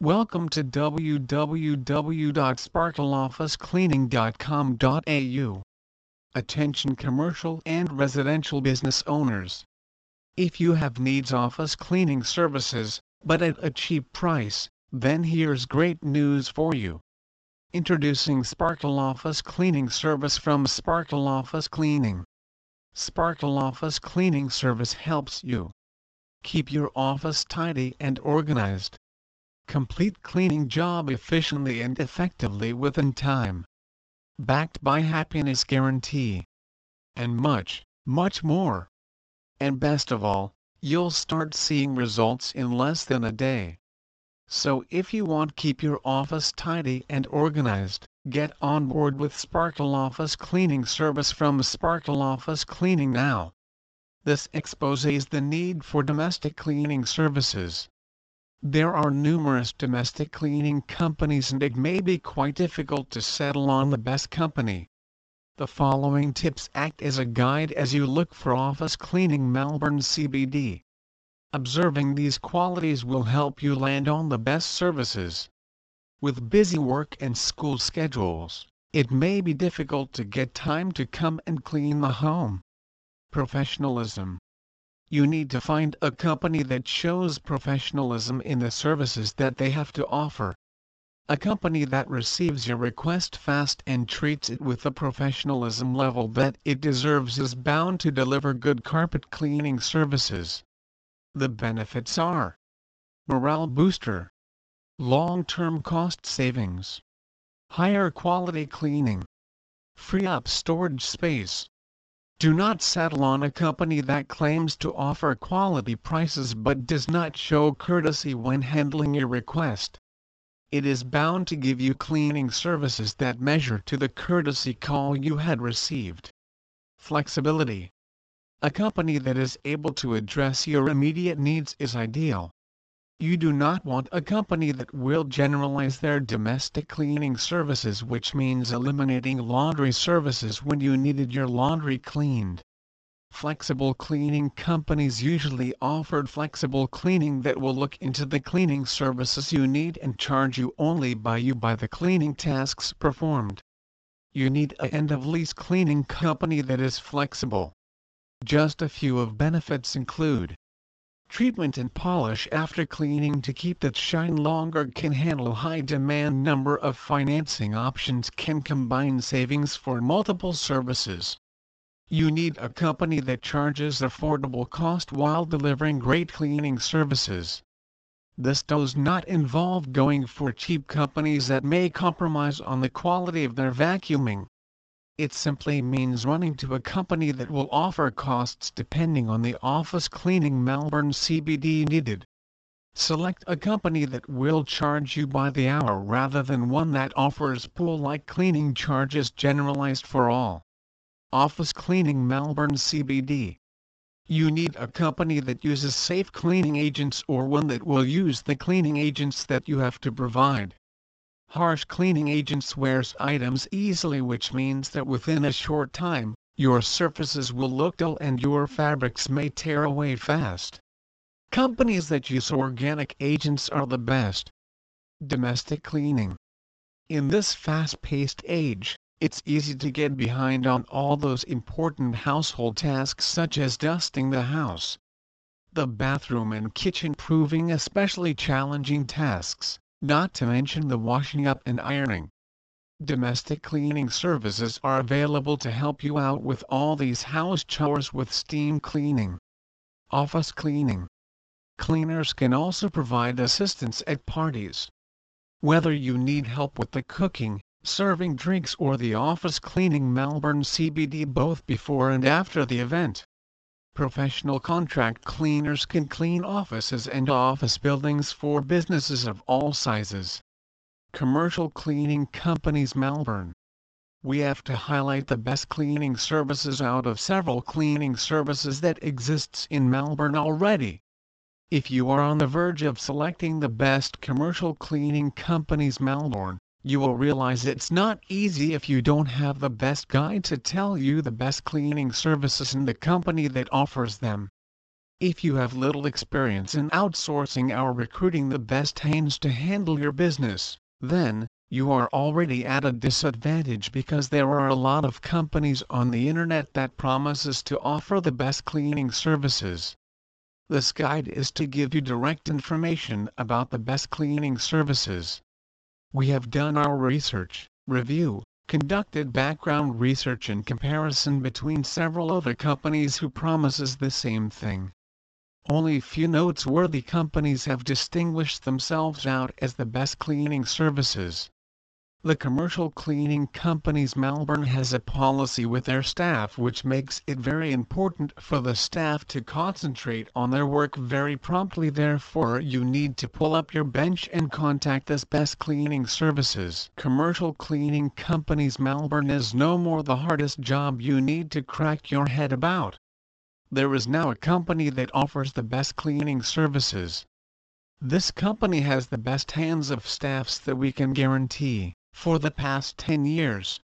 Welcome to www.sparkleofficecleaning.com.au. Attention commercial and residential business owners. If you have needs office cleaning services, but at a cheap price, then here's great news for you. Introducing Sparkle Office Cleaning Service from Sparkle Office Cleaning. Sparkle Office Cleaning Service helps you keep your office tidy and organized complete cleaning job efficiently and effectively within time. Backed by happiness guarantee. And much, much more. And best of all, you'll start seeing results in less than a day. So if you want keep your office tidy and organized, get on board with Sparkle Office Cleaning Service from Sparkle Office Cleaning now. This exposes the need for domestic cleaning services. There are numerous domestic cleaning companies and it may be quite difficult to settle on the best company. The following tips act as a guide as you look for office cleaning Melbourne CBD. Observing these qualities will help you land on the best services. With busy work and school schedules, it may be difficult to get time to come and clean the home. Professionalism you need to find a company that shows professionalism in the services that they have to offer. A company that receives your request fast and treats it with the professionalism level that it deserves is bound to deliver good carpet cleaning services. The benefits are Morale booster, long term cost savings, higher quality cleaning, free up storage space do not settle on a company that claims to offer quality prices but does not show courtesy when handling your request. It is bound to give you cleaning services that measure to the courtesy call you had received. Flexibility. A company that is able to address your immediate needs is ideal. You do not want a company that will generalize their domestic cleaning services which means eliminating laundry services when you needed your laundry cleaned. Flexible cleaning companies usually offered flexible cleaning that will look into the cleaning services you need and charge you only by you by the cleaning tasks performed. You need a end-of-lease cleaning company that is flexible. Just a few of benefits include treatment and polish after cleaning to keep that shine longer can handle high demand number of financing options can combine savings for multiple services. You need a company that charges affordable cost while delivering great cleaning services. This does not involve going for cheap companies that may compromise on the quality of their vacuuming. It simply means running to a company that will offer costs depending on the office cleaning Melbourne CBD needed. Select a company that will charge you by the hour rather than one that offers pool-like cleaning charges generalized for all. Office Cleaning Melbourne CBD You need a company that uses safe cleaning agents or one that will use the cleaning agents that you have to provide. Harsh cleaning agents wears items easily which means that within a short time, your surfaces will look dull and your fabrics may tear away fast. Companies that use organic agents are the best. Domestic cleaning. In this fast-paced age, it's easy to get behind on all those important household tasks such as dusting the house. The bathroom and kitchen proving especially challenging tasks not to mention the washing up and ironing. Domestic cleaning services are available to help you out with all these house chores with steam cleaning. Office cleaning. Cleaners can also provide assistance at parties. Whether you need help with the cooking, serving drinks or the office cleaning Melbourne CBD both before and after the event. Professional contract cleaners can clean offices and office buildings for businesses of all sizes. Commercial Cleaning Companies Melbourne. We have to highlight the best cleaning services out of several cleaning services that exists in Melbourne already. If you are on the verge of selecting the best commercial cleaning companies Melbourne, you will realize it's not easy if you don't have the best guide to tell you the best cleaning services and the company that offers them. If you have little experience in outsourcing or recruiting the best hands to handle your business, then, you are already at a disadvantage because there are a lot of companies on the internet that promises to offer the best cleaning services. This guide is to give you direct information about the best cleaning services. We have done our research, review, conducted background research and comparison between several other companies who promises the same thing. Only few noteworthy companies have distinguished themselves out as the best cleaning services. The commercial cleaning companies Melbourne has a policy with their staff which makes it very important for the staff to concentrate on their work very promptly therefore you need to pull up your bench and contact this best cleaning services. Commercial cleaning companies Melbourne is no more the hardest job you need to crack your head about. There is now a company that offers the best cleaning services. This company has the best hands of staffs that we can guarantee for the past 10 years.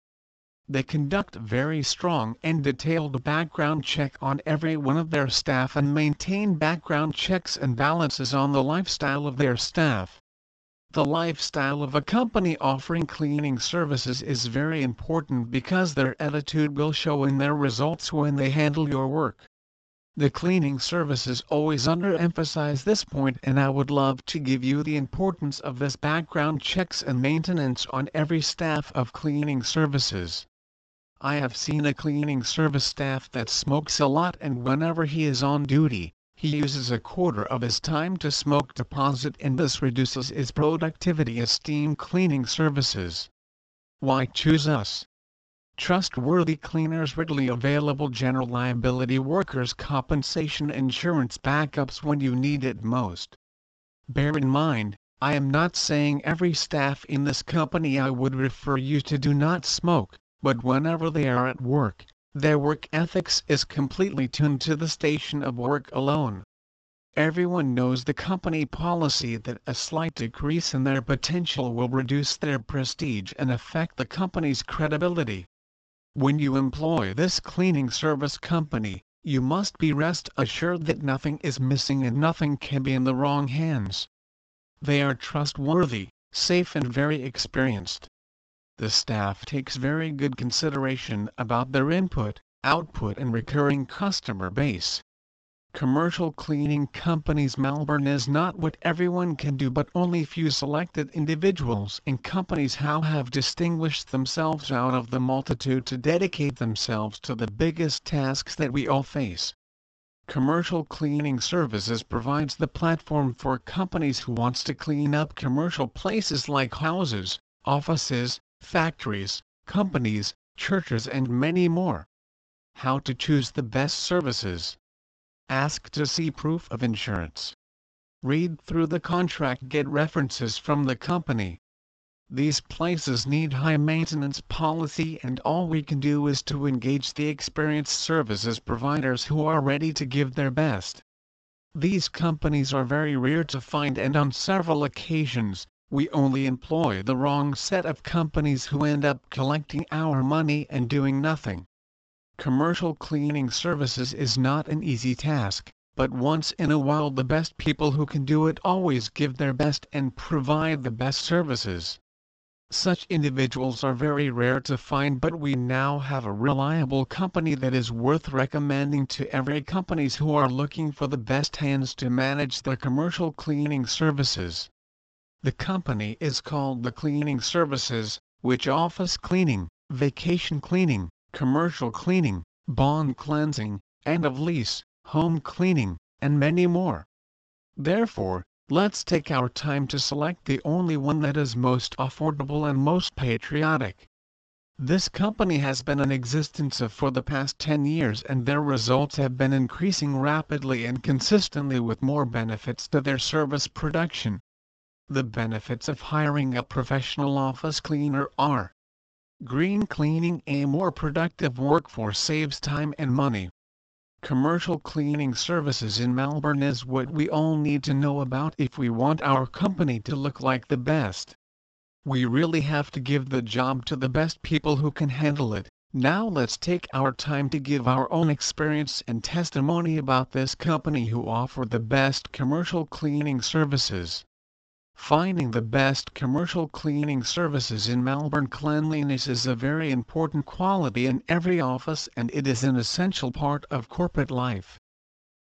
They conduct very strong and detailed background check on every one of their staff and maintain background checks and balances on the lifestyle of their staff. The lifestyle of a company offering cleaning services is very important because their attitude will show in their results when they handle your work. The cleaning services always underemphasize this point and I would love to give you the importance of this background checks and maintenance on every staff of cleaning services. I have seen a cleaning service staff that smokes a lot and whenever he is on duty, he uses a quarter of his time to smoke deposit and this reduces his productivity esteem cleaning services. Why choose us? Trustworthy cleaners readily available general liability workers compensation insurance backups when you need it most. Bear in mind, I am not saying every staff in this company I would refer you to do not smoke, but whenever they are at work, their work ethics is completely tuned to the station of work alone. Everyone knows the company policy that a slight decrease in their potential will reduce their prestige and affect the company's credibility. When you employ this cleaning service company, you must be rest assured that nothing is missing and nothing can be in the wrong hands. They are trustworthy, safe and very experienced. The staff takes very good consideration about their input, output and recurring customer base. Commercial cleaning companies Melbourne is not what everyone can do but only few selected individuals and companies how have distinguished themselves out of the multitude to dedicate themselves to the biggest tasks that we all face. Commercial cleaning services provides the platform for companies who wants to clean up commercial places like houses, offices, factories, companies, churches and many more. How to choose the best services Ask to see proof of insurance. Read through the contract get references from the company. These places need high maintenance policy and all we can do is to engage the experienced services providers who are ready to give their best. These companies are very rare to find and on several occasions, we only employ the wrong set of companies who end up collecting our money and doing nothing. Commercial cleaning services is not an easy task, but once in a while the best people who can do it always give their best and provide the best services. Such individuals are very rare to find but we now have a reliable company that is worth recommending to every companies who are looking for the best hands to manage their commercial cleaning services. The company is called the Cleaning Services, which office cleaning, vacation cleaning, commercial cleaning, bond cleansing, end of lease, home cleaning, and many more. Therefore, let's take our time to select the only one that is most affordable and most patriotic. This company has been in existence for the past 10 years and their results have been increasing rapidly and consistently with more benefits to their service production. The benefits of hiring a professional office cleaner are Green cleaning A more productive workforce saves time and money. Commercial cleaning services in Melbourne is what we all need to know about if we want our company to look like the best. We really have to give the job to the best people who can handle it, Now let's take our time to give our own experience and testimony about this company who offer the best commercial cleaning services. Finding the best commercial cleaning services in Melbourne cleanliness is a very important quality in every office and it is an essential part of corporate life.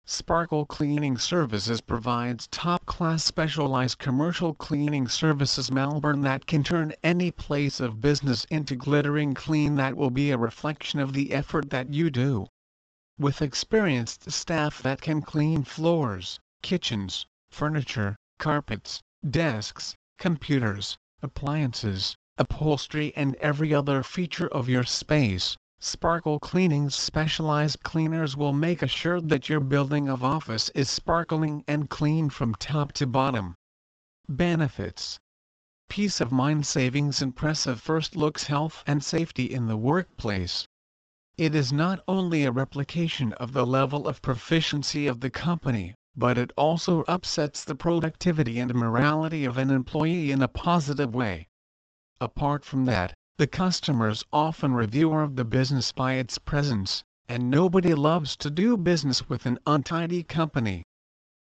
Sparkle Cleaning Services provides top-class specialized commercial cleaning services Melbourne that can turn any place of business into glittering clean that will be a reflection of the effort that you do. With experienced staff that can clean floors, kitchens, furniture, carpets, desks, computers, appliances, upholstery and every other feature of your space, Sparkle Cleaning's specialized cleaners will make assured that your building of office is sparkling and clean from top to bottom. Benefits Peace of mind savings impressive first looks health and safety in the workplace. It is not only a replication of the level of proficiency of the company, but it also upsets the productivity and morality of an employee in a positive way. Apart from that, the customers often review of the business by its presence, and nobody loves to do business with an untidy company.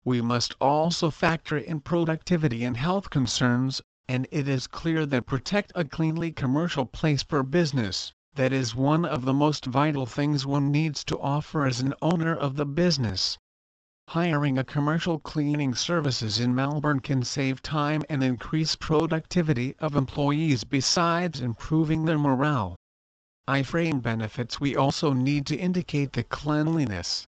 We must also factor in productivity and health concerns, and it is clear that protect a cleanly commercial place for business, that is one of the most vital things one needs to offer as an owner of the business. Hiring a commercial cleaning services in Melbourne can save time and increase productivity of employees besides improving their morale. I-frame benefits we also need to indicate the cleanliness.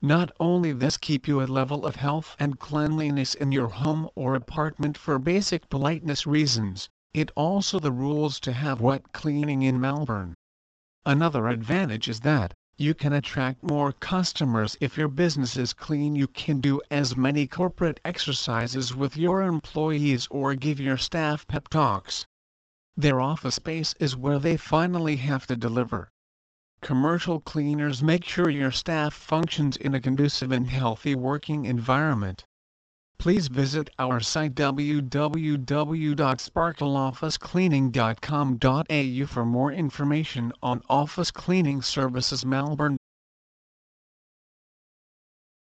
Not only this keep you a level of health and cleanliness in your home or apartment for basic politeness reasons, it also the rules to have wet cleaning in Melbourne. Another advantage is that, you can attract more customers if your business is clean you can do as many corporate exercises with your employees or give your staff pep talks. Their office space is where they finally have to deliver. Commercial cleaners make sure your staff functions in a conducive and healthy working environment please visit our site www.sparkleofficecleaning.com.au for more information on office cleaning services Melbourne.